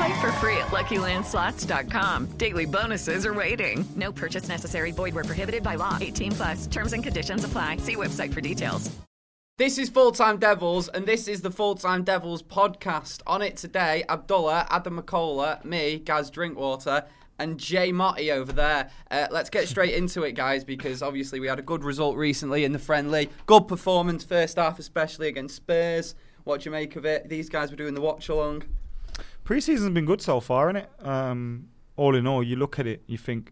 Play for free at LuckyLandSlots.com. Daily bonuses are waiting. No purchase necessary. Void where prohibited by law. 18 plus. Terms and conditions apply. See website for details. This is Full Time Devils, and this is the Full Time Devils podcast. On it today, Abdullah, Adam McCullough, me, Gaz Drinkwater, and Jay Motti over there. Uh, let's get straight into it, guys, because obviously we had a good result recently in the friendly. Good performance first half, especially against Spurs. What do you make of it? These guys were doing the watch along. Preseason's been good so far, isn't it? Um, all in all, you look at it, you think.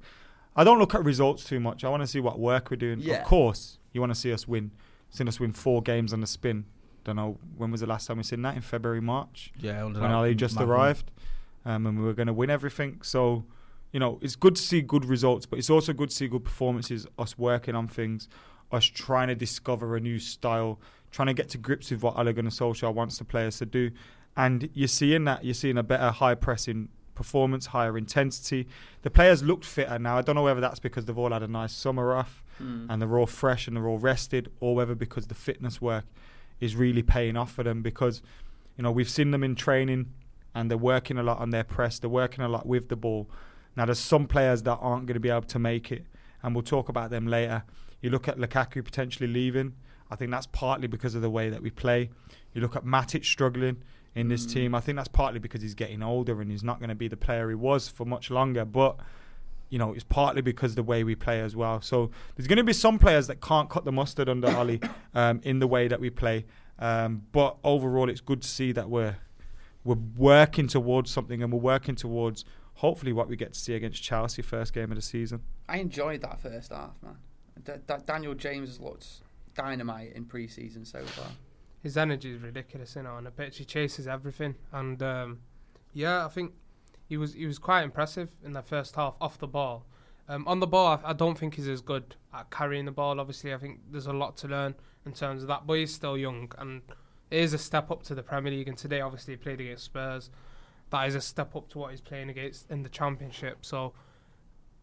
I don't look at results too much. I want to see what work we're doing. Yeah. Of course, you want to see us win. Seen us win four games on the spin. Don't know when was the last time we seen that in February, March. Yeah, under when Ali just mad arrived, um, and we were going to win everything. So, you know, it's good to see good results, but it's also good to see good performances. Us working on things, us trying to discover a new style, trying to get to grips with what Ole Gunnar Solskjaer wants the players to do, and you're seeing that. You're seeing a better high pressing performance, higher intensity. The players looked fitter now. I don't know whether that's because they've all had a nice summer off Hmm. and they're all fresh and they're all rested, or whether because the fitness work is really paying off for them. Because you know we've seen them in training and they're working a lot on their press. They're working a lot with the ball. Now there's some players that aren't going to be able to make it, and we'll talk about them later. You look at Lukaku potentially leaving. I think that's partly because of the way that we play. You look at Matic struggling in this team. I think that's partly because he's getting older and he's not going to be the player he was for much longer. But you know, it's partly because the way we play as well. So there's going to be some players that can't cut the mustard under Ole um, in the way that we play. Um, but overall, it's good to see that we're we're working towards something and we're working towards hopefully what we get to see against Chelsea first game of the season. I enjoyed that first half, man. D- D- Daniel James has looked dynamite in pre-season so far. His energy is ridiculous, you know, on the pitch. He chases everything, and um, yeah, I think he was he was quite impressive in the first half off the ball. Um, on the ball, I, I don't think he's as good at carrying the ball. Obviously, I think there's a lot to learn in terms of that, but he's still young, and it is a step up to the Premier League. And today, obviously, he played against Spurs. That is a step up to what he's playing against in the Championship. So.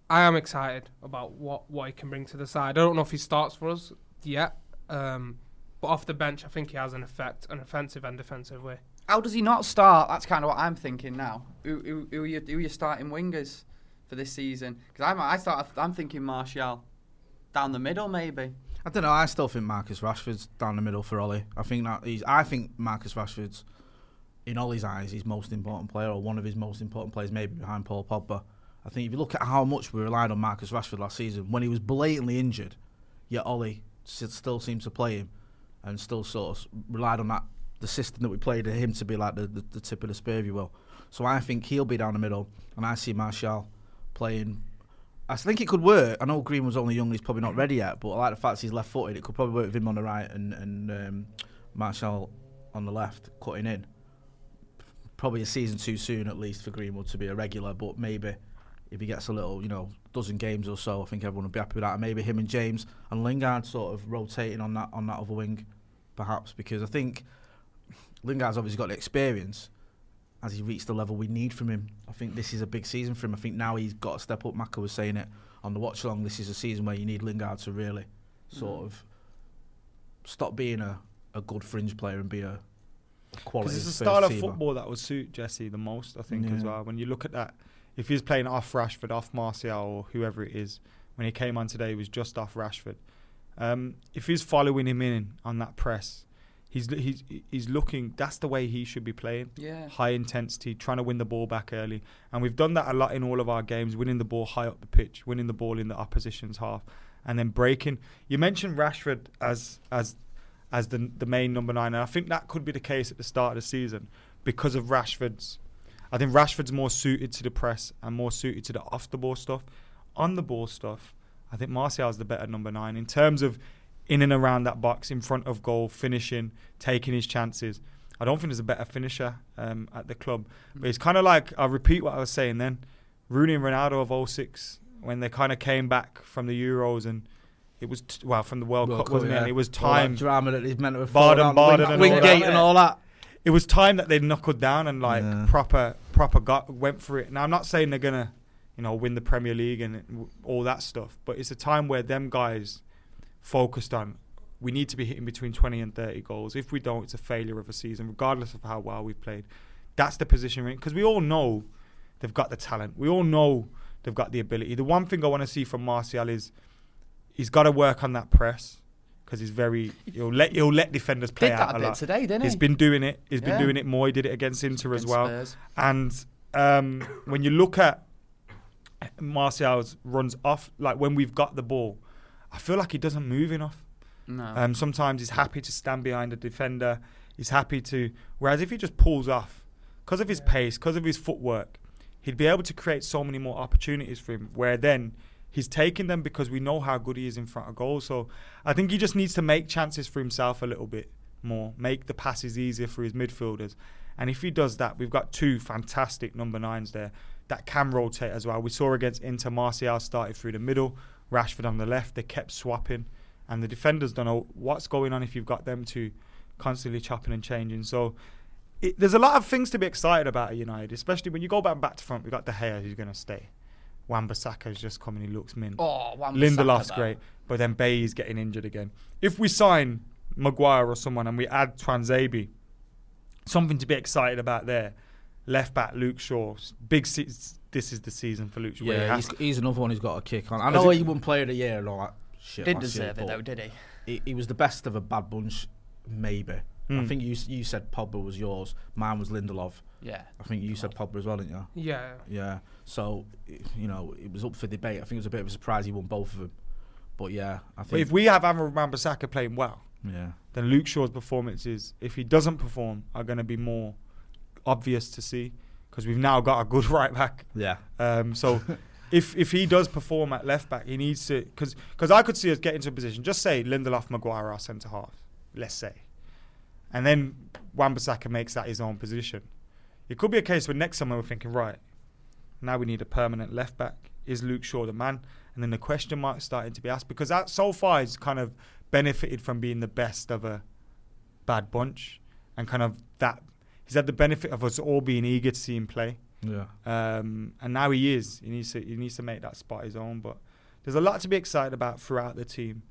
I am excited about what, what he can bring to the side. I don't know if he starts for us yet, um, but off the bench, I think he has an effect, an offensive and defensive way. How does he not start? That's kind of what I'm thinking now. Who, who, who, are, you, who are you starting wingers for this season? Because I'm, I start, I'm thinking Martial down the middle, maybe. I don't know. I still think Marcus Rashford's down the middle for Ole. I think that he's. I think Marcus Rashford's, in Ole's eyes, his most important player or one of his most important players, maybe behind Paul Pogba. I think if you look at how much we relied on Marcus Rashford last season, when he was blatantly injured, yet Ole still seems to play him, and still sort of relied on that the system that we played him to be like the, the, the tip of the spear, if you will. So I think he'll be down the middle, and I see Martial playing. I think it could work. I know Greenwood's only young; he's probably not ready yet. But I like the fact he's left-footed. It could probably work with him on the right and and um, Martial on the left, cutting in. Probably a season too soon, at least for Greenwood to be a regular. But maybe if he gets a little, you know, dozen games or so, I think everyone will be happy with that. And maybe him and James and Lingard sort of rotating on that on that other wing, perhaps because I think Lingard's obviously got the experience. As he reached the level we need from him, I think this is a big season for him. I think now he's got to step up. Maka was saying it on the watch along. This is a season where you need Lingard to really sort mm. of stop being a, a good fringe player and be a quality. Because it's a style of football that would suit Jesse the most, I think, as well. When you look at that, if he's playing off Rashford, off Martial, or whoever it is, when he came on today, he was just off Rashford. Um, if he's following him in on that press, he's he's he's looking. That's the way he should be playing. Yeah. High intensity, trying to win the ball back early, and we've done that a lot in all of our games. Winning the ball high up the pitch, winning the ball in the opposition's half, and then breaking. You mentioned Rashford as as as the the main number nine, and I think that could be the case at the start of the season because of Rashford's. I think Rashford's more suited to the press and more suited to the off the ball stuff. On the ball stuff, I think Martial's the better number nine in terms of in and around that box, in front of goal, finishing, taking his chances. I don't think there's a better finisher um, at the club. But it's kind of like, I'll repeat what I was saying then. Rooney and Ronaldo of 06, when they kind of came back from the Euros and it was, t- well, from the World, World Cup, Cup, wasn't it? And it was All time. drama that he's meant to have fallen Barden, out the Barden, and wing all that. and all that. It was time that they knuckled down and like Yeah. proper, proper got went for it. Now I'm not saying they're gonna, you know, win the Premier League and all that stuff, but it's a time where them guys focused on. We need to be hitting between 20 and 30 goals. If we don't, it's a failure of a season, regardless of how well we've played. That's the position we're in because we all know they've got the talent. We all know they've got the ability. The one thing I want to see from Martial is he's got to work on that press because he's very he'll let he'll let defenders play Did out a lot. today, didn't He's he? been doing it. He's Yeah. been doing it more. He did it against Inter as well. Spurs. And um, when you look at Martial's runs off, like when we've got the ball, I feel like he doesn't move enough. No. Um, sometimes he's happy to stand behind a defender. He's happy to. Whereas if he just pulls off, because of his pace, because of his footwork, he'd be able to create so many more opportunities for him. Where then he's taking them because we know how good he is in front of goal. So I think he just needs to make chances for himself a little bit more, make the passes easier for his midfielders. And if he does that, we've got two fantastic number nines there that can rotate as well. We saw against Inter, Martial started through the middle, Rashford on the left. They kept swapping, and the defenders don't know what's going on if you've got them two constantly chopping and changing. So it, there's a lot of things to be excited about at United, especially when you go back back to front. We've got De Gea who's going to stay. Wan-Bissaka's just coming. He looks mint. Oh, Lindelof's though. great, but then Bailly's getting injured again. If we sign Maguire or someone and we add Tuanzebe, something to be excited about there. Left back Luke Shaw, big. Se- this is the season for Luke Shaw. where he Yeah, has he's, he's another one who's got a kick on. I know it- he won Player of the Year and all that shit. Didn't last year, deserve it though, did he? he? He was the best of a bad bunch, maybe. I Mm. think you you said Pogba was yours. Mine was Lindelof. Yeah. I think you said Pogba as well, didn't you? Yeah. Yeah. So you know it was up for debate. I think it was a bit of a surprise he won both of them. But yeah, I But if we have Aaron Wan-Bissaka playing well, Yeah. then Luke Shaw's performances, if he doesn't perform, are going to be more obvious to see because we've now got a good right back. Yeah. Um, so if if he does perform at left back, he needs to because because I could see us get into a position. Just say Lindelof, Maguire are centre half. Let's say, and then Wan-Bissaka makes that his own position. It could be a case where next summer we're thinking right. Now we need a permanent left back. Is Luke Shaw the man? And then the question mark starting to be asked because that so far he's kind of benefited from being the best of a bad bunch and kind of that he's had the benefit of us all being eager to see him play. Yeah. Um, and now he is. He needs to he needs to make that spot his own. But there's a lot to be excited about throughout the team.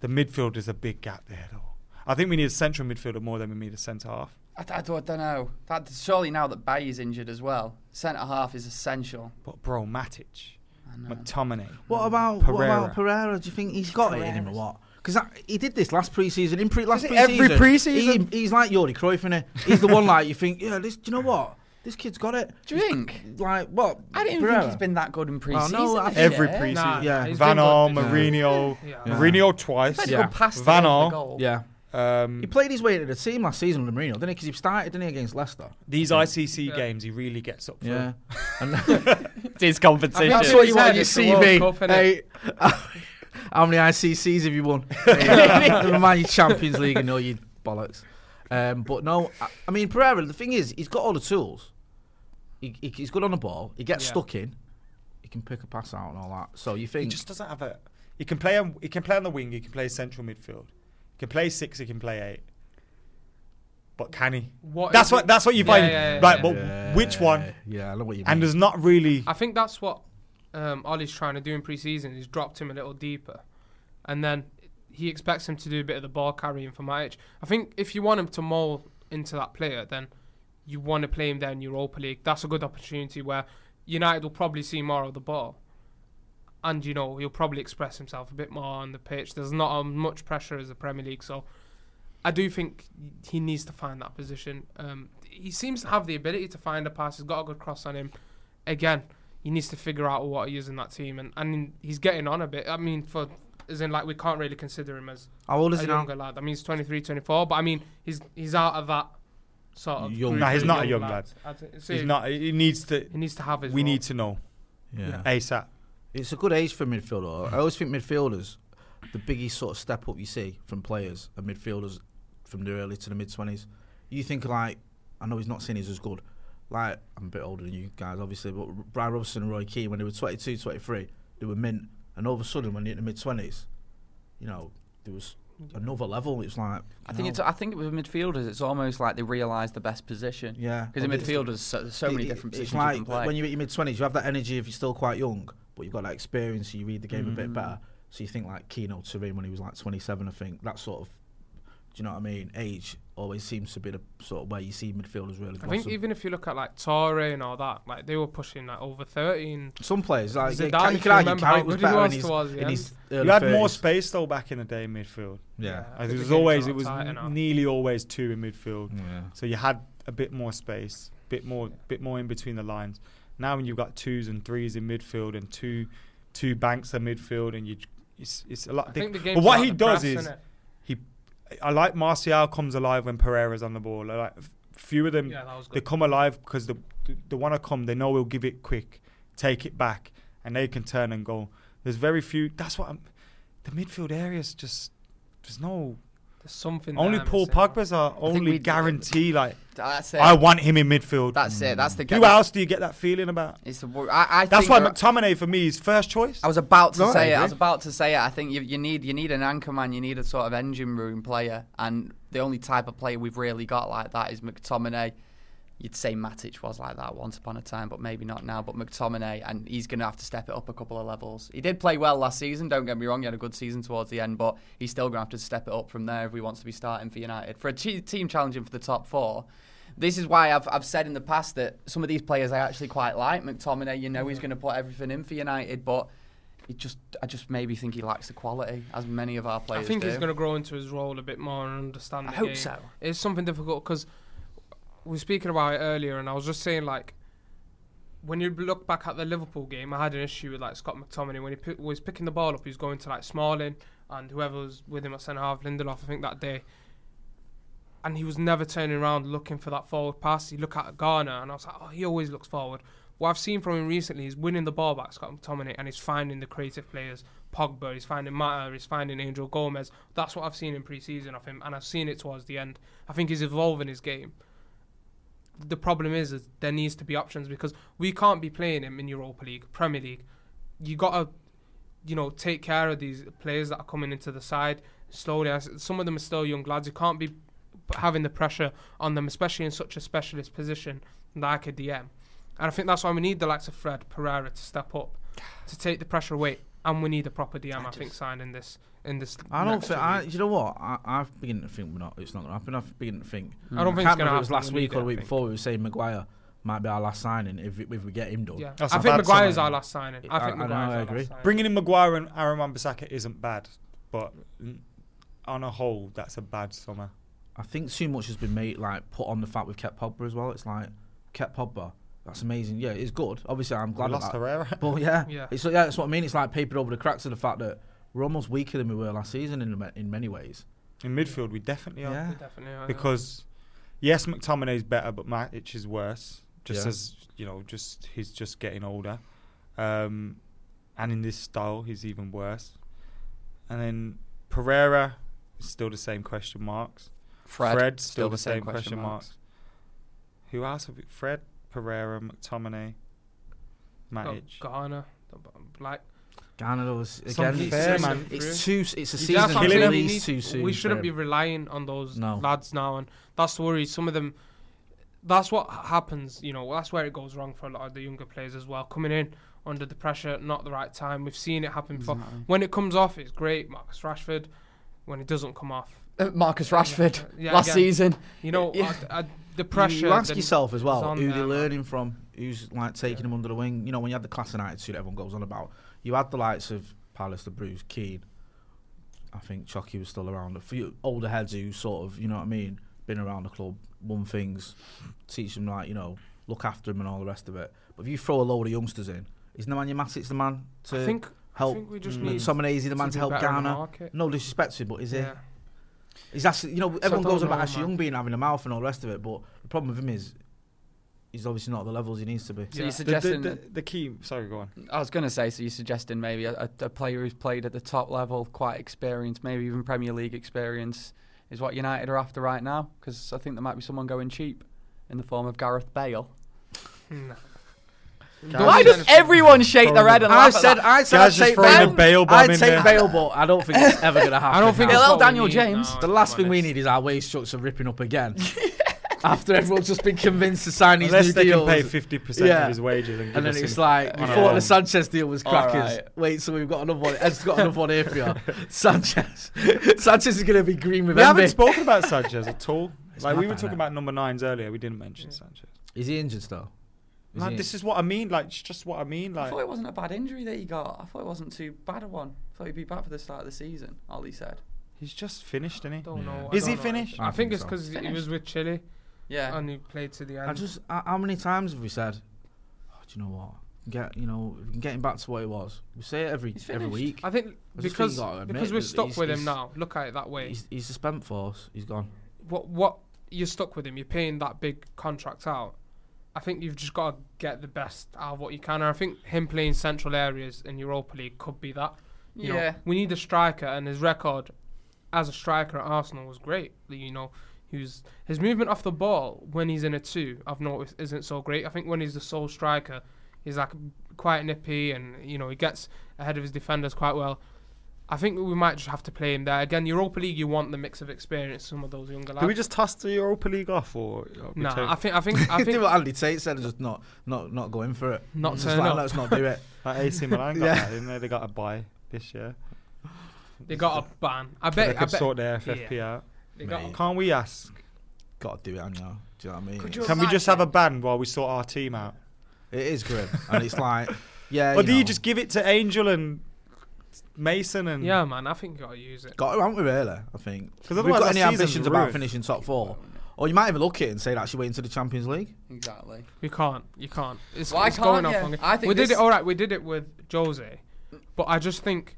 The midfield is a big gap there, though. I think we need a central midfielder more than we need a centre half. I, I, don't, I don't know. That, surely now that Bailly's injured as well, centre half is essential. But bro, Matic, McTominay, What about Pereira. what about Pereira? Do you think he's got it in him or what? Because he did this last pre-season. In pre last Is it pre-season, every pre-season? he, he's like Yori Cruyff, innit? He's the one like you think, yeah, this. Do you know what? This kid's got it. Do you think? Like what? I didn't Pereira? think he's been that good in Oh, no, I this think- Every year. pre-season. Nah, Yeah. he's Van been Gaal, good this year. Mourinho, Yeah. Yeah. Mourinho twice. Played Yeah. good Van the Gaal. Yeah. Um, He played his way into the team last season under Mourinho, didn't he? Because he started, didn't he, against Leicester? these ICC Yeah. games, he really gets up for. Yeah. And it's his competition. I that's what you want on your It's the World CV. Cup. Hey, how many ICCs have you won? Never mind your Champions League and all you bollocks. Um, but no, I, I mean Pereira. The thing is, he's got all the tools. He, he, he's good on the ball. He gets Yeah. stuck in. He can pick a pass out and all that. So you think He just doesn't have a. He can play on. He can play on the wing. He can play central midfield. He can play six. He can play eight. But can he? What that's what. That's what you Yeah, find. yeah, yeah, right, yeah. but Yeah, which one? Yeah, I know what you mean. And there's not really. I think that's what um, Ole's trying to do in pre-season. He's dropped him a little deeper, and then he expects him to do a bit of the ball carrying for Matic. I think if you want him to mold into that player, then you want to play him there in Europa League. That's a good opportunity where United will probably see more of the ball. And, you know, he'll probably express himself a bit more on the pitch. There's not as much pressure as the Premier League. So I do think he needs to find that position. Um, he seems to have the ability to find a pass. He's got a good cross on him. Again, he needs to figure out what he is in that team. And, and he's getting on a bit. I mean, for as in, like, we can't really consider him as How old is a he now? younger lad. I mean, he's 23, 24. But, I mean, he's he's out of that sort of Young- group Nah, he's of not a young lads. lad. I'd say- He's say not. He needs to. He needs to have his We role. need to know. Yeah. ASAP. It's a good age for midfielder. I always think midfielders, the biggest sort of step up you see from players are midfielders from the early to the mid twenties. You think like, I know he's not seen he's as good. Like I'm a bit older than you guys, obviously, but Brian Robson and Roy Keane when they were 22, 23, they were mint, and all of a sudden when they hit the mid twenties, you know, there was another level. It's like I think know, it's. I think with midfielders, it's almost like they realise the best position. Yeah, Because in midfielders, so, there's so many it- different it's positions like you can play. When you're at your mid twenties, you have that energy if you're still quite young, but you've got that experience, so you read the game a bit Mm. better. So you think like Keno Turin when he was like 27, I think that sort of, do you know what I mean? Age always seems to be the sort of where you see midfielders really. I think blossom. even if you look at like Torre and all that, like they were pushing like over thirteen. Some players like Zidane, Zidane, you if could argue remember Carrick was better in his, towards the in his early You had more space though back in the day in midfield. Yeah. I As think it was always it was tighter nearly always two in midfield. Yeah. So you had a bit more space, bit more, bit more in between the lines. Now when you've got twos and threes in midfield and two, two banks in midfield, and you, it's, it's a lot. I think the game's but what he does press, is innit? he, I like Martial comes alive when Pereira's on the ball. I like few of them, Yeah, they come alive because the, the they want to come. They know we'll give it quick, take it back, and they can turn and go. There's very few. That's what I'm, the midfield areas just. There's no. There's something. Only there Paul. Pogba's are only we- guarantee like. That's it. I want him in midfield. That's it. That's the. Who that- else do you get that feeling about? It's the. wor- I, I That's think why there- McTominay for me is first choice. I was about to Right, say it. I was about to say it. I think you, you need you need an anchor man. You need a sort of engine room player, and the only type of player we've really got like that is McTominay. You'd say Matic was like that once upon a time, but maybe not now. But McTominay, and he's going to have to step it up a couple of levels. He did play well last season. Don't get me wrong; he had a good season towards the end, but he's still going to have to step it up from there if he wants to be starting for United for a team challenging for the top four. This is why I've, I've said in the past that some of these players I actually quite like. McTominay, you know, he's going to put everything in for United, but he just I just maybe think he lacks the quality, as many of our players. I think do. he's going to grow into his role a bit more and understand. I hope game. so. It's something difficult because we were speaking about it earlier, and I was just saying like when you look back at the Liverpool game, I had an issue with like Scott McTominay when he pick, was picking the ball up, he was going to like Smalling and whoever was with him at centre half, Lindelof, I think that day. And he was never turning around looking for that forward pass. He looked at Garner, and I was like, oh, he always looks forward. What I've seen from him recently is winning the ball back, Scott McTominay, and he's finding the creative players. Pogba, he's finding Mata, he's finding Angel Gomes. That's what I've seen in pre-season of him, and I've seen it towards the end. I think he's evolving his game. The problem is, is there needs to be options because we can't be playing him in Europa League, Premier League. You gotta, you know, take care of these players that are coming into the side slowly. Some of them are still young lads. You can't be having the pressure on them, especially in such a specialist position like a DM. And I think that's why we need the likes of Fred Pereira to step up to take the pressure away. And we need a proper DM, I, think, signed in this in this. I don't think. I, you know what? I, I've begun to think we're not. It's not going to happen. I've begun to think. I don't think can't it's gonna remember if it was last week or the week think. before. We were saying Maguire might be our last signing if we- if we get him done. Yeah, That's I a think bad Maguire's signing. our last signing. I think I- I know, Maguire's I our agree. last. Bringing in Maguire and Aaron Wan-Bissaka isn't bad, but mm, on a whole, that's a bad summer. I think too much has been made like put on the fact we've kept Pogba as well. It's like kept Pogba. That's amazing. Yeah, it's good. Obviously, I'm glad We lost that. Herrera. But yeah, Yeah. It's yeah, that's what I mean. It's like papered over the cracks of the fact that we're almost weaker than we were last season in in many ways. In midfield, we definitely are. Yeah. We definitely are, yeah. Because, yes, is better, but Matic is worse. Just Yeah. as, you know, just he's just getting older. Um, and in this style, he's even worse. And then Pereira is still the same question marks. Fred, still, the same, question marks. Who else? Have we? Fred, Pereira, McTominay, Got Matic. Garner, Black. Garner was again. Something It's, fair, man. it's too. It's a Yeah, season that's what I'm to saying, we too soon. We shouldn't be relying on those No. lads now, and that's the worry. Some of them, that's what happens. You know, that's where it goes wrong for a lot of the younger players as well. Coming in under the pressure, not the right time. We've seen it happen before. Exactly. When it comes off, it's great. Marcus Rashford, when it doesn't come off. Uh, Marcus Rashford Yeah, last again, season. You know, Yeah. I, I, the pressure. You ask yourself as well who they're man. learning from, who's like taking them under the wing. You know, when you had the class and attitude everyone goes on about, you had the likes of Palace, the Bruce, Keane. I think Chucky was still around. A few older heads who sort of, you know what I mean, been around the club, won things, teach them like, you know, look after them and all the rest of it. But if you throw a load of youngsters in, is Nemanja Matic the man to I think- I help? think we just mm, need Someone easy the man to to help better Garner? No disrespect to him, but is he? Yeah. He's actually, you know, everyone goes on about Ashley. Young being having a mouth and all the rest of it, but the problem with him is he's obviously not at the levels he needs to be. So you're The- suggesting the, the, the key. Sorry, go on. I was going to say, so you're suggesting maybe a, a, a player who's played at the top level, quite experienced, maybe even Premier League experience, is what United are after right now? Because I think there might be someone going cheap in the form of Gareth Bale. No. Why does everyone shake their head and I laugh at said, that? I said, Guys I'd just take throwing a Bale. Bale bomb I'd in take there. Bale, but I don't think it's ever going to happen. I don't think now. that's Hello, what we Daniel need James. now, the to last be thing we honest. need is our wage structure ripping up again. After everyone's just been convinced to sign these Unless new they deals. can pay fifty percent Yeah. of his wages, and, And then it's like, we on a thought loan. the Sanchez deal was crackers. right. Wait, so we've got another one. Ed's got another one here for you. Sanchez. Sanchez is going to be green with envy We haven't spoken about Sanchez at all. It's like mad, we were man, talking innit? about number nines earlier. We didn't mention Sanchez. Is he injured still? Is Man, he- this is what I mean. Like, it's just what I mean. Like, I Like, thought it wasn't a bad injury that he got. I thought it wasn't too bad a one. I thought he'd be back for the start of the season, Ole said. he's just finished, isn't he? Don't know. I Is he don't know. finished? I, I think think it's because he was with Chile Yeah. and he played to the end. I just, h- how many times have we said, oh, do you know what? Get, you know, we can get him back to what it was. We say it every He's every finished. week. I think I just think because you gotta admit because we're that stuck he's- with him he's- now. Look at it that way. He's, he's a spent force. He's gone. what what you're stuck with him. You're paying that big contract out. I think you've just got to get the best out of what you can. And I think him playing central areas in Europa League could be that. You know, Yeah. we need a striker, and his record as a striker at Arsenal was great. You know, he was, his movement off the ball when he's in a two, I've noticed, isn't so great. I think when he's the sole striker, he's like quite nippy, and you know he gets ahead of his defenders quite well. I think we might just have to play him there again. Europa League, you want the mix of experience. Some of those younger lads. Do we just toss the Europa League off, or? or we Nah, I think I think I do think what Andy Tate said, and just not not not going for it. Not just turn like, up. Let's not do it. Like AC Milan got Yeah. that, didn't they? They got a buy this year. they got a ban. I bet. they I could bet sort their FFP yeah. out. They got Can't we ask? Got to do it, Anya. Do you know what I mean? Could you Can we just have a ban while we sort our team out? It is grim, and it's like, yeah. or do you just give it to Angel and Mason and? Yeah, man. I think you got to use it. got to, haven't we? Really, I think. 'Cause We've otherwise got any ambitions about finishing top four, or you might even look at it and say, that she went into the Champions League. Exactly. You can't. You can't. It's, Why it's going can't off you? on I think we did it. All right, we did it with Jose, but I just think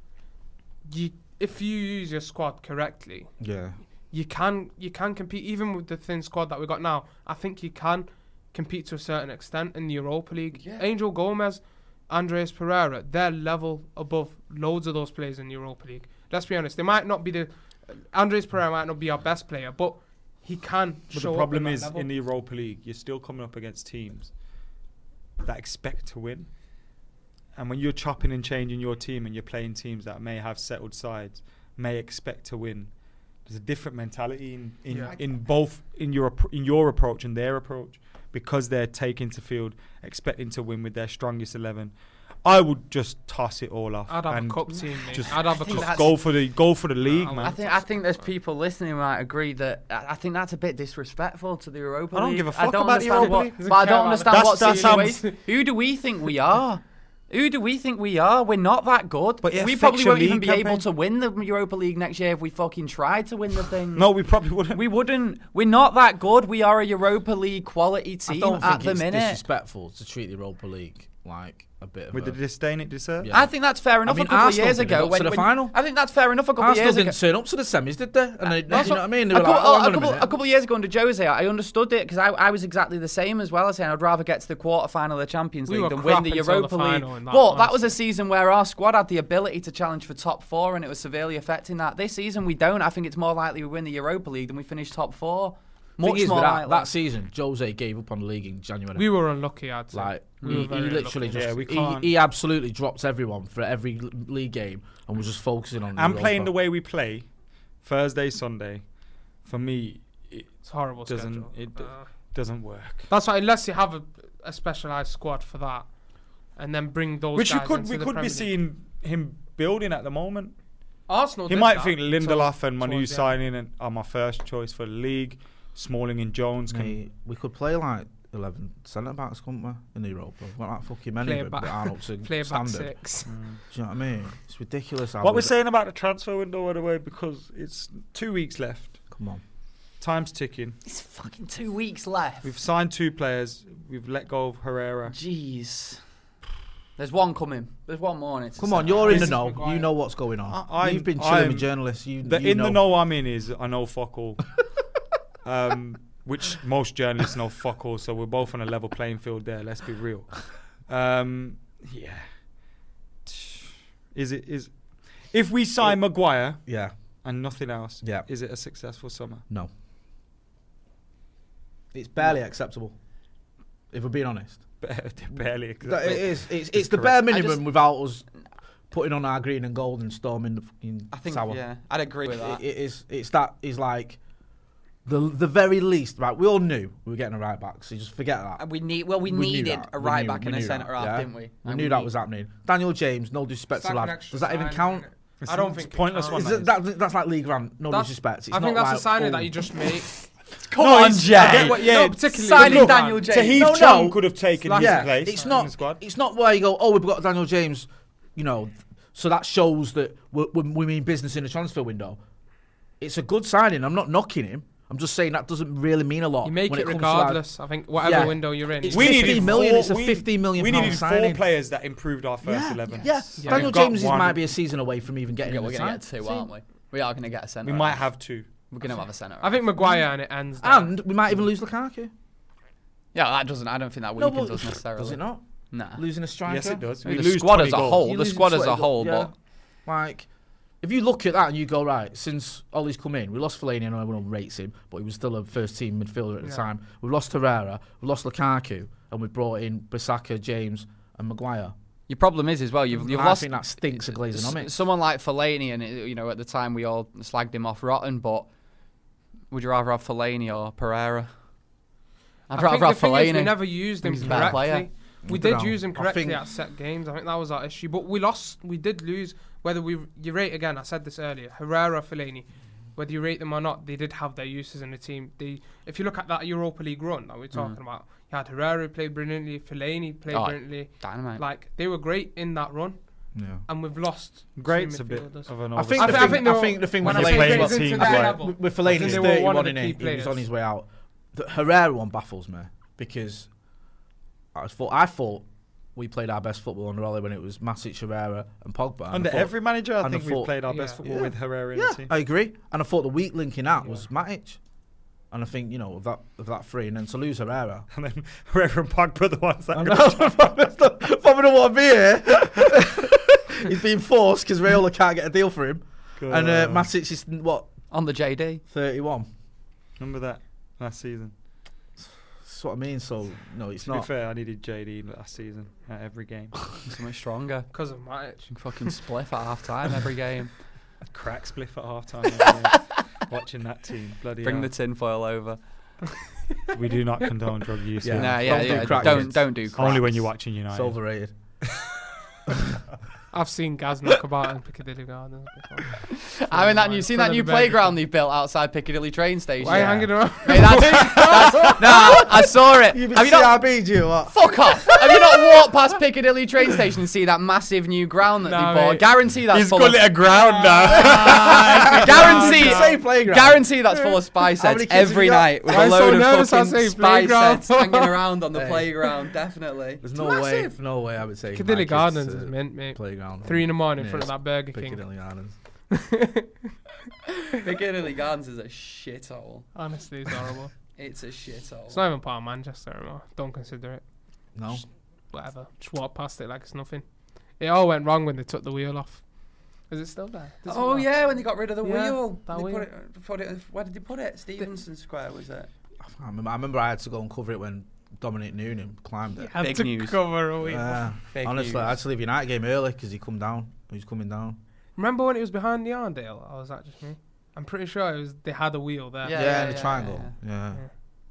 you if you use your squad correctly, Yeah. you can you can compete even with the thin squad that we got now. I think you can compete to a certain extent in the Europa League. Yeah. Angel Gomes, Andreas Pereira, they're level above loads of those players in the Europa League. Let's be honest, they might not be the Andreas Pereira might not be our best player, but he can But show the up problem is level. in the Europa League, you're still coming up against teams that expect to win. And when you're chopping and changing your team and you're playing teams that may have settled sides, may expect to win, there's a different mentality in in, Yeah. in both in your in your approach and their approach because they're taking to field expecting to win with their strongest eleven. I would just toss it all off. I'd have a and cup team, mate. Just, I'd have a cup. go for the go for the league, I man. I think I think there's people listening who might agree that I I think that's a bit disrespectful to the Europa I don't League. give a fuck about the understand Europa what, League. But I don't understand that. what That's- that's. Who do we think we are? Who do we think we are? We're not that good. But it we probably won't even league be able to win the Europa League next year if we fucking tried to win the thing. no, we probably wouldn't. We wouldn't. We're not that good. We are a Europa League quality team I team don't at think the it's minute. disrespectful to treat the Europa League like a bit of with a, the disdain it deserves. Yeah. I think that's fair enough. mean, a couple Arsenal of years ago, get when, to the when- final. I think that's fair enough. A couple Arsenal years ago, didn't turn up to the semis, did they? And they, That's you know what I mean? They a couple, like, oh, a, hang on a a couple of years ago under Jose, I understood it because I, I was exactly the same as well. I saying I'd rather get to the quarter final of the Champions We League were than win the until the Europa League. final that, but that was a season where our squad had the ability to challenge for top four, and it was severely affecting that. This season we don't. I think it's more likely we win the Europa League than we finish top four. Thing Much is, more with that, likely. that season, Jose gave up on the league in January. We were unlucky, I'd say. Like We he, he literally unlucky. just Yeah, we he, can't- he absolutely dropped everyone for every league game and was just focusing on. and Europa. playing the way we play, Thursday, Sunday, for me, it It's horrible doesn't schedule. it Uh, doesn't work. that's why unless you have a, a specialised squad for that, and then bring those Which you could into we the could be League. seeing him building at the moment. Arsenal. He did might that think towards- Lindelof and Manu towards the end. signing and are my first choice for the league. Smalling and Jones can. Mate, we could play like 11 centre backs, couldn't we, in Europa? We've got like fucking many Play of them back- that aren't up to play back standard. six. Do you mm. know what I mean? It's ridiculous. What we we're d- saying about the transfer window, by the way, because it's two weeks left. Come on. Time's ticking. It's fucking two weeks left. We've signed two players. We've let go of Herrera. Jeez. There's one coming. There's one more. and It's a Come on, you're in the know. You know what's going on. I- I'm- You've been chilling I'm- with journalists. You, The you in know. the know I'm in is I know fuck all. um, which most journalists know fuck all, so we're both on a level playing field there. Let's be real. Um, yeah. Is it is if we sign Maguire, Yeah. and nothing else, Yeah. is it a successful summer? No. It's barely acceptable. If we're being honest. Barely. That- It is. It's, it's, It's the bare minimum just- without us putting on our green and gold and storming the fucking I think, tower. yeah, I'd agree with that. It, it is. It's that is like the the very least. Right, we all knew we were getting a right back, so just forget that. And we need, well, we, We needed a right knew- back we and a centre half, yeah. didn't we? We And knew that need- was happening. Daniel James, no disrespect to like lad. Does that even count? It's I don't it's think it pointless one. Is that that, that's like league round. No That's- disrespect. It's I think that's like, a signing oh, that you just make. Come No, on, it's- Jay. I what- yeah, No, particularly signing with Daniel James. Tahith No, Chong no. could have taken Like- his yeah, place it's not. squad. It's not where you go. Oh, we've got Daniel James. You know, so that shows that we're, we we mean business in the transfer window. It's a good signing. I'm not knocking him. I'm just saying that doesn't really mean a lot. You make when it comes to, regardless. I think whatever Yeah. window you're in. It's we 50 needed million, Four, it's a we- 50 million We pound needed signing. four players that improved our first yeah, eleven. Yeah, Yeah. Daniel James might be a season away from even getting Yeah, in we're going to get two, See? aren't we? We are going to get a centre We might have two. We're going to have a centre I think Maguire and it ends. there. And we might even lose Lukaku. Yeah, that doesn't, I don't think that No, weakens but us necessarily. does it not? Nah. Losing a striker. Yes, it does. I mean, We the lose squad as a whole, the squad as a whole, but Like, if you look at that and you go, right, since Ole's come in, we lost Fellaini, and I know everyone rates him, but he was still a first team midfielder at the Yeah. time. We've lost Herrera, we've lost Lukaku, and we've brought in Bissaka, James, and Maguire. your problem is as well, you've, you've I lost think that stinks of glazing on s- it. someone like Fellaini, and it- you know at the time we all slagged him off rotten, but would you rather have Fellaini or Pereira? I'd I rather have thing is we never used him He's a player. correctly. We I did use him correctly at set games. I think that was our issue. But we lost. We did lose. Whether we you rate again, I said this earlier. Herrera, Fellaini, whether you rate them or not, they did have their uses in the team. They, if you look at that Europa League run that we're talking mm. about, you had Herrera who played brilliantly, Fellaini played Oh, brilliantly. Dynamite. Like they were great in that run, Yeah. and we've lost. two Great's a bit midfielders. of an I think, I the thi- I think I think the thing when with I say Fellaini, great great teams, into I that think with, with Fellaini, think it's they were 31 one of the in it. He was on his way out. The Herrera one baffles me because I thought I thought we played our best football under Ole when it was Matic, Herrera, and Pogba. And Under I thought- every manager, I and I think we've played our best football Yeah. with Herrera in Yeah, the team. I agree. And I thought the weak linking out was Matic. And I think, you know, of that of that three, and then to lose Herrera. And then Herrera and Pogba the ones that I go- know. Probably don't want to be here. He's being forced because Raiola can't get a deal for him. And uh, Matic is, what, on the JD. 31? Remember that last season? That's what I mean. So, no, it's To be not. fair, I needed JD last season at every game. so much stronger. because of Matic. Fucking spliff at half time every game. Crack spliff at half time. Watching that team. Bloody Bring the hell. tinfoil over. We do not condone drug use. Yeah. here. Nah, yeah, Don't do yeah. crack Don't don't do crack. Only when you're watching United. It's overrated. I've seen Gaz knock about in Piccadilly Gardens before. I mean, that Front you of seen that new the playground King. they built outside Piccadilly train station? Why are you hanging around? Mate, that's, that's, nah, I saw it. You Have you not? CRB, do you? What? Fuck off! Have you not walked past Piccadilly train station and see that massive new ground that Nah, they bought? mate. Guarantee that's full. He's full called of. it a ground now. guarantee, Say playground. guarantee that's full of spice How many heads kids have every night with Why a so load nervous I of fucking say spice playground? heads hanging around on the Hey. playground. Definitely. There's It's no massive. way, no way I would say Piccadilly my kids Gardens to is mint, mate. Playground. Three in the morning in front of that Burger King. Piccadilly Gardens. Piccadilly Gardens is a shithole. Honestly, it's horrible. It's a shithole. It's not even part of Manchester anymore. Don't consider it. No. Whatever. Just walk past it like it's nothing. It all went wrong when they took the wheel off. Is it still there? Does Oh work? yeah, when they got rid of the Yeah, wheel, that they wheel. Uh, put it, put it. Where did they put it? Stevenson Square was it? I remember, I remember I had to go and cover it when Dominic Noonan climbed it. Had Big to news. cover a wheel. Yeah. Big Honestly, I had to leave United game early because he come down. He was coming down. Remember when it was behind the Arndale? Or was that just me? I'm pretty sure it was. They had a wheel there. Yeah, Yeah, in the yeah, triangle. Yeah.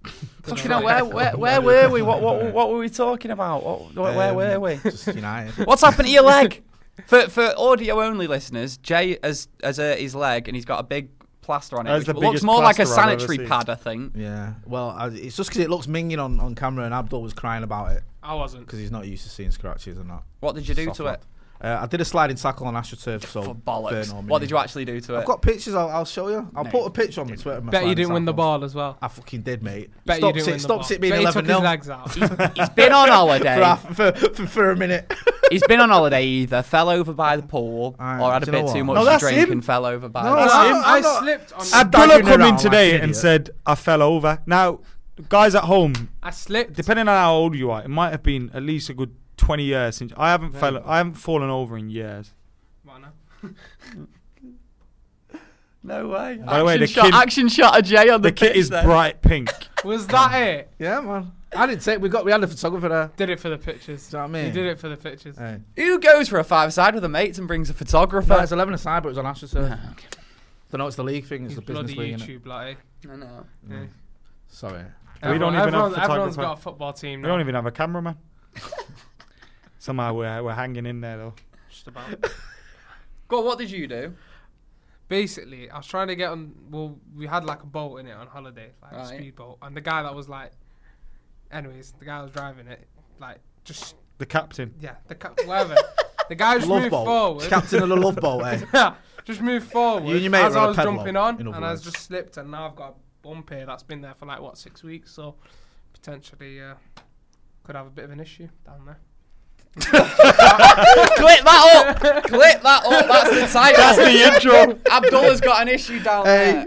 Fucking hell, where, where, where were we? What, what, what were we talking about? What, where, where Um, were we? Just United. What's happened to your leg? For for audio only listeners, Jay has has hurt his leg and he's got a big plaster on it. That's Which the looks biggest more like a plaster I've ever sanitary seen. pad, I think. Yeah. Well, I, it's just because it looks minging on, on camera, and Abdul was crying about it I wasn't. because he's not used to seeing scratches and that. What did you do Soft to lad. It? Uh, I did a sliding tackle on AstroTurf, so For bollocks. burn all my What did you actually do to it? I've got pictures. I'll, I'll show you. I'll No, put a picture on the Twitter. of my Bet you sliding didn't win the tackle. ball as well. I fucking did, mate. Bet you stopped didn't it, win the stopped ball. it being Bet he 11 took his 0 legs out. He's been on holiday. for, half- for, for, for a minute. He's been on holiday either fell over by the pool Alright, or had a do you know bit too what? much No, to that's drink him. and fell over by No, the that's I, him. I I'm not- slipped on. Abdullah daggering come around in like today an and idiot. said I fell over. Now, guys at home, I slipped. depending on how old you are, it might have been at least a good twenty years since I haven't fell. I haven't fallen over in years. What now? No way. By the way, the shot, kid- action shot of Jay on the, The kit is there. bright pink. Was that it? yeah, man. I didn't take. We got. We had a photographer there. Did it for the pictures. Do you know what I He mean? did it for the pictures. Hey. Who goes for a five side with a mates and brings a photographer? No, it's 11 aside, but it was on AstroTurf. Don't know. It's the league thing. It's His the business bloody league. innit? YouTube, like. I know. Mm. Yeah. Sorry. We don't even Everyone- have Everyone's got a football team We don't even have a cameraman. Somehow we're we're hanging in there though. Just about. Go on, what did you do? Basically, I was trying to get on. Well, we had like a boat in it on holiday, like a Right. speedboat, and the guy that was like, anyways, the guy that was driving it, like, just The captain. yeah, the ca- whatever. the guy just Love moved boat. forward. Captain of the love boat, eh? yeah, just moved forward You and your mate as were I on a was pedal, jumping on, in and other I was words. just slipped, and now I've got a bump here that's been there for like what six weeks, so potentially uh, could have a bit of an issue down there. Clip that up! Clip that up! That's the title. That's the intro. Abdullah's got an issue down Hey.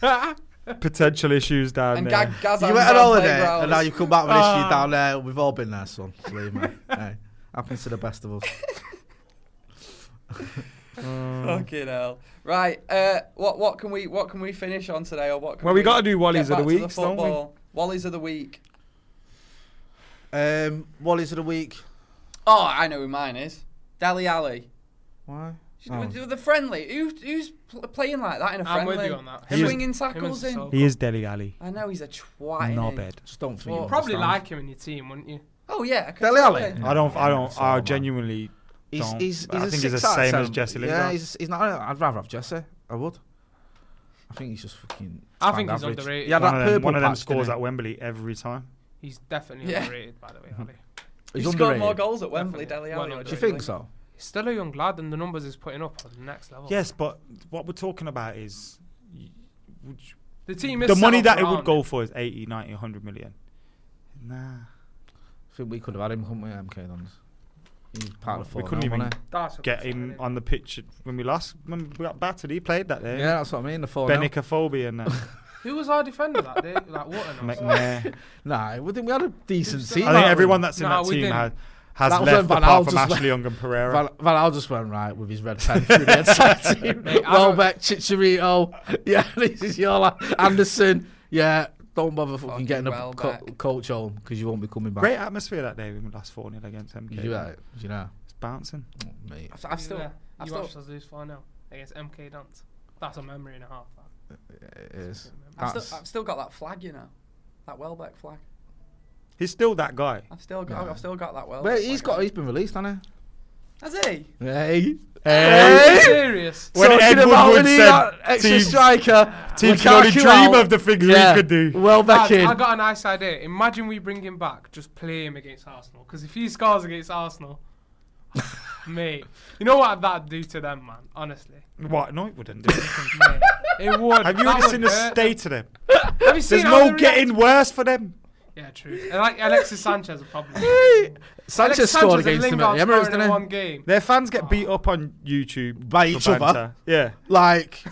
there. Potential issues down And there. Gag Gaz You went on on holiday, playgrounds. and now you've come back with an Ah. issue down there. We've all been there, son. Believe me. hey, happens to the best of us. Fucking hell. Right, uh, what what can we what can we finish on today or what can Well, we gotta do get Wallies of the back to weeks, don't we? football? Wallies of the week. Um, Wallies of the week. Oh, I know who mine is. Dele Alli. Why? Oh. The friendly. Who, who's pl- playing like that in a I'm friendly? with you on that. He is- Swinging Him tackles and in. Sissoko. He is Dele Alli. I know he's a twat. No innit? bed. Just don't think Well, you Probably understand. like him in your team, wouldn't you? Oh yeah. I could Dele Alli? I don't. I don't. I genuinely He's, don't. he's, he's I a think he's the six out same as ten. Jesse Yeah, Lingard. he's, he's not. I'd rather have Jesse. I would. I think he's just fucking. I think he's average. underrated. He had one that of them, purple one of them patch, scores didn't at Wembley every time. He's definitely Yeah. underrated, by the way, Ali. Mm-hmm. He? He He's scored more goals at Wembley, Definitely. Dele Well Alli. or done. Do you think so? He's still a young lad, and the numbers he's putting up are the next level. Yes, but what we're talking about is would you- The team is the money that it would go him. for is 80, 90, 100 million. Nah. I think we could have had him, couldn't we, MK Dons? He's part of the we couldn't now, even wasn't That's a get him signing. on the pitch when we lost. When we got battered, he played that day. Yeah, that's what I mean. The four. now. Benicophobia and that. Uh, Who was our defender that day? Like Wharton or something? McNair. Nah, we think we had a decent Who's team. I think everyone that's in Nah, that we team didn't. has, has That was left when Van apart Gaal from just Ashley went- Young and Pereira. Van, Van Gaal just went right with his red pen through the entire team. Mate, I don't- Welbeck, Chicharito, yeah, this is your lad. Anderson, yeah. Don't bother fucking Fucking getting a co- Welbeck. coach home because you won't be coming back. Great atmosphere that day when we lost 4 0 against MK. Did you know? You know? It's bouncing. Oh, mate. I've, I've still, Yeah. I've You still, watched us lose 4 0 against MK Dons. That's a memory and a half. That. It is. I've still, I've still got that flag, you know, that Welbeck flag. He's still that guy. I've still got, I've still got that Welbeck. Well, he's flag got. He's been released, hasn't he? Has he? he? Hey. Are serious? When Talking Ed about Woodward said got extra teams- striker. Teams can only dream out. of the things yeah. we could do. Welbeck Lads, in. I got a nice idea. Imagine we bring him back, just play him against Arsenal. Because if he scores against Arsenal, mate, you know what that'd do to them, man? Honestly, What? No, it wouldn't. do. mate, it would. Have you that ever would seen the hurt state of them? Have you seen There's how no getting worse for them. Yeah, true. And like Alexis Sanchez, a problem. Sanchez Alexis scored and against him Lingard at the Emirates, scoring in didn't one he? game. Their fans get beat up on YouTube By for each other? banter. Yeah. Like,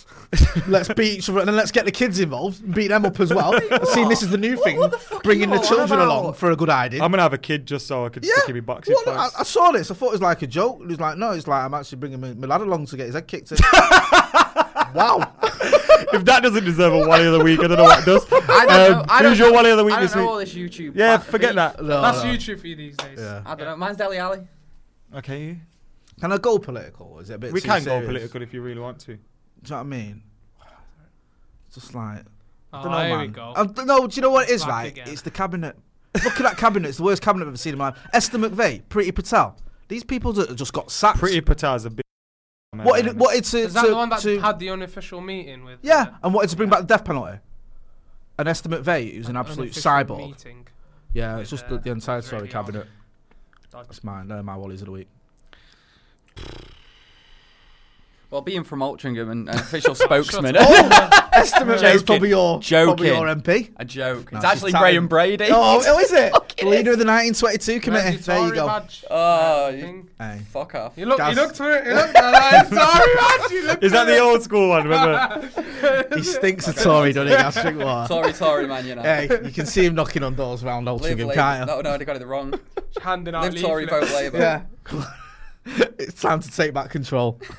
let's beat each other and then let's get the kids involved and beat them up as well. Seeing this is the new thing, bringing the you all children about? along for a good idea. I'm gonna have a kid just so I could stick him in boxing What? I, fights. I saw this. I thought it was like a joke. It was like, no, it's like I'm actually bringing my, my lad along to get his head kicked in. wow. if that doesn't deserve a Wally of the week, I don't know what does. I don't Um, know. I don't who's your know, Wally of the week I don't this know week? all this YouTube. Yeah, back forget beef. that. No, That's no. YouTube for you these days. Yeah. I don't know. Mine's Dele Alli. Okay. Can I go political? Or is it a bit we too can go political if you really want to. Do you know what I mean? Just like, Oh, I don't know, here man. we go. I don't do you know what it is, Back right? again. It's the cabinet. Look at that cabinet. It's the worst cabinet I've ever seen in my life. Esther McVey, Priti Patel. These people that just got sacked. Pretty Patar's a big. Man, what? isn't It, it? what? It's Is that the one that had the unofficial meeting with? Yeah, and wanted to bring back the death penalty. An Esther McVey, who's an, An absolute unofficial cyborg. meeting Yeah, it's just uh, the, the inside Israeli story cabinet. Dodge. That's mine. They're my wallies of the week. Well, being from Altrincham and an official spokesman. Oh, Esther McVey's Joking. probably your Joking. probably your MP. A joke. No, it's actually tatting. Graham Brady. Oh, oh, is it? Fucking Leader of the 1922 committee. Where's There you go. Badge? Oh, you- Thing? Hey. fuck off. You look, Gaz. you look to it. You look at that. Sorry, man. You look Is that the old school one? Remember? He stinks of Tory, doesn't he? Gas drink water. Sorry, sorry, man. You know. Hey, you can see him knocking on doors around Live Altrincham, Labour. can't you? No, no, they got it wrong. Handing out Live Tory, leaflets. vote Labour. Yeah. it's time to take back control.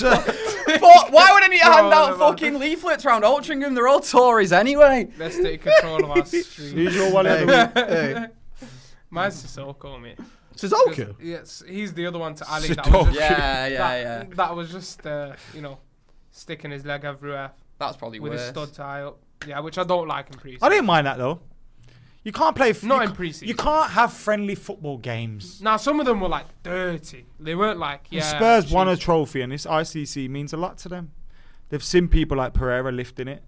But why would I need to hand Bro, out man. fucking leaflets around Altrincham? They're all Tories anyway. Let's take control of our street. Who's your wallet of the week? hey. Mine's Sissoko, mate. Suzuki. Yes, he's the other one to Alli. That was Sissoko. just, Yeah, yeah, that, yeah. That was just, uh, you know, sticking his leg everywhere That's probably with worse. his stud tie up. Yeah, which I don't like in pre I didn't mind that though. You can't play. F- Not in ca- pre-season. You can't have friendly football games. Now, some of them were like dirty. They weren't like, yeah. Spurs won a trophy, and this ICC means a lot to them. They've seen people like Pereira lifting it,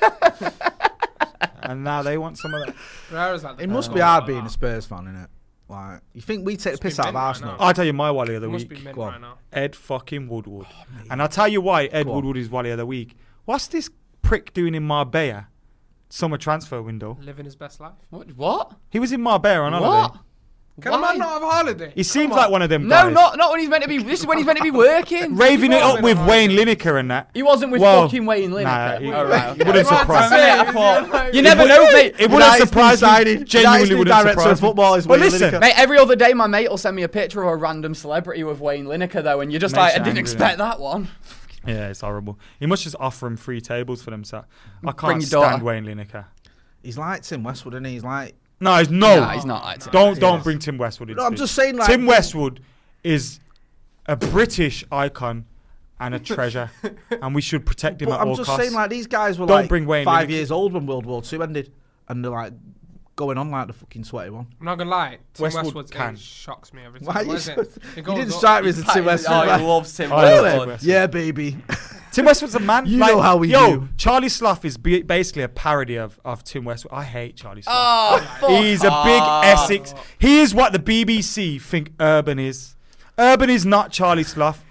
and now they want some of that. Pereira's like the It must be goal hard being a. Spurs fan, innit? Like, you think we take the piss out of mint right Arsenal? I'll tell you my Wally of the It must week. be Go on. right now. Ed fucking Woodward. Oh, and I'll tell you why Ed Woodward is Wally of the week. What's this prick doing in Marbella? Summer transfer window. Living his best life. What? What? He was in Marbella on holiday. What? Can Why? a man not have a holiday? He seems Come like one of them No, guys. not not when he's meant to be. This is when he's meant to be working. raving it up with Wayne holiday. Lineker and that. He wasn't with Well, fucking Wayne Lineker. nah, he- oh, right, he wouldn't Right, surprise me. I thought. You never know, mate. It wouldn't United's surprise me. decided- Genuinely United's new wouldn't director surprise of me. football is Well, Wayne listen, Lineker. Mate, every other day my mate will send me a picture of a random celebrity with Wayne Lineker though, and you're just Makes like, I you didn't angry, expect that one. Yeah, it's horrible. He must just offer him free tables for them. So I Bring can't your daughter. stand Wayne Lineker. He's like Tim Westwood, and he's like. No, he's no. Nah, he's not like Tim Don't Westwood. don't bring Tim Westwood into No, I'm this. just saying, like- Tim Westwood is a British icon and a treasure, and we should protect him But at I'm all just costs. saying, like these guys were Don't like bring Wayne five Lineker. years old when World War Two ended, and they're like going on like the fucking sweaty one. I'm not gonna lie. Tim Westwood Westwood's can. age shocks me every time. Why are you? What is So, it? It you goes didn't up. strike me as a Tim Westwood. Oh, fan. he loves Tim I love Westwood. Tim Westwood. Yeah, baby. Tim Westwood's a man. You like, know how we yo, do. Charlie Sloth is be- basically a parody of, of Tim Westwood. I hate Charlie Sloth. Oh, fuck He's a big off. Essex. He is what the BBC think Urban is. Urban is not Charlie Sloth.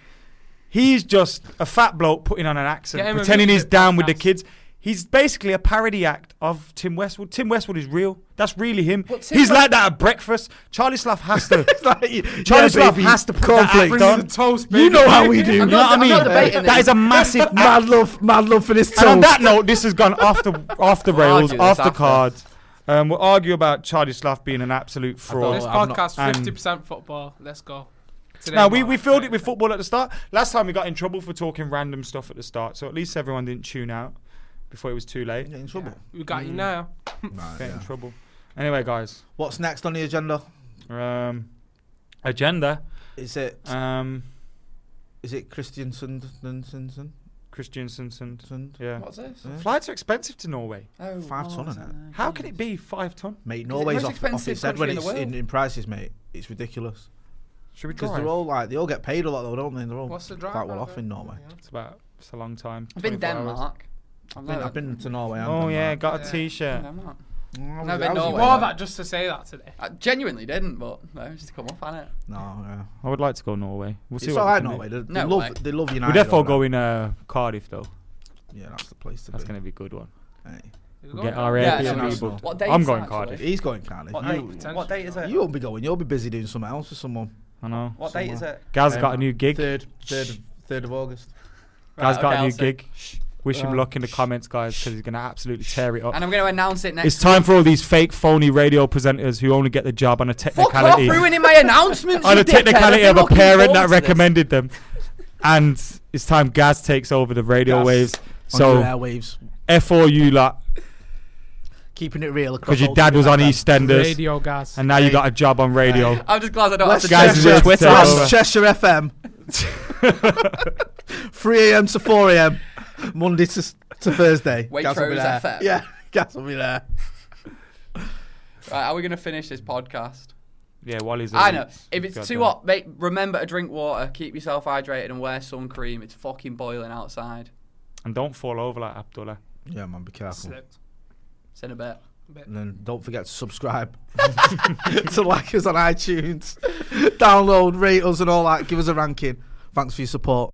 He's just a fat bloke putting on an accent, Get him a pretending he's music down with the podcast. kids. He's basically a parody act of Tim Westwood. Tim Westwood is real. That's really him. But Tim He's West- like that at breakfast. Charlie Sloth has to. Charlie Charlie Sloth has to put that act on. Toast, You know how we do. You know what I mean? not debating That this. is a massive Mad love, mad love for this Toast. And on that note, this has gone off the off the We'll rails, off this the after. cards. Um, we'll argue about Charlie Sloth being an absolute fraud. This podcast, fifty percent football. Let's go. Today, No, we, Mark, we filled it with football at the start. Last time we got in trouble for talking random stuff at the start, so at least everyone didn't tune out before it was too late. Get in trouble. We got Mm. you now. Right, Get in yeah. trouble. Anyway, guys, What's next on the agenda? um, agenda. Is it Um, is it Kristiansund? Kristiansund? Kristiansund. Yeah. What's this? Yeah. Flights are expensive to Norway. Oh, Five ton, isn't it? uh, How can it be five ton? Mate, Norway's most off, off expensive its head when country in it's the in, world? in prices, mate. It's ridiculous. Should we Because drive? they're all like they all get paid a lot though, don't they? They're all What's the drive? quite well off in Norway. It's about. It's a long time. I've been 24 hours. Denmark. I've I've been, I've been to Norway. and Oh yeah, Denmark. got a Yeah. t-shirt. Denmark. Mm, I Never was- been I was Norway. You wore that just to say that today. I genuinely didn't, but no, just to come off on it. No, yeah. I would like to go Norway. We'll see It's what all we right, can do. Norway. They, they No love way. they love United. We're therefore over there. going uh, Cardiff though. Yeah, that's the place to That's be. going to be a good one. Hey. You We'll get our Yeah, Airbnb yeah, booked. no. What date I'm is going that, Cardiff. He's going Cardiff. What You, date, what date is it? you won't be going. You'll be busy doing something else with someone. I know. What date is it? Gaz got a new gig. Third, third, of- third of August. Gaz Right, got okay, a new I'll say. gig. Wish him oh, luck in the comments, guys, because he's going to absolutely tear it up. And I'm going to announce it next It's time for all these fake, phony radio presenters who only get the job on a Fuck off, technicality, ruining my announcements. on you a dickhead. technicality I've of been a looking parent forward that to this. recommended them. And it's time Gaz takes over the radio Gaz. waves. So airwaves, F all you lot, keeping it real because your dad was on FM. EastEnders, Radio gas. and now you got a job on radio. I'm just glad I don't West have to Guys, Guys, we're Twitter. West. Cheshire FM. 3 a.m. to 4 a.m. Monday to, to Thursday. Gaz will be Waitrose there. FM. Yeah, Gas will be there. Right, are we going to finish this podcast? Yeah, while he's. I know. If it's too hot, mate, remember to drink water, keep yourself hydrated, and wear sun cream. It's fucking boiling outside. And don't fall over like Abdullah. Yeah, man, be careful. Slipped. It's in a bit. And then don't forget to subscribe to like us on iTunes, download, rate us, and all that. Give us a ranking. Thanks for your support.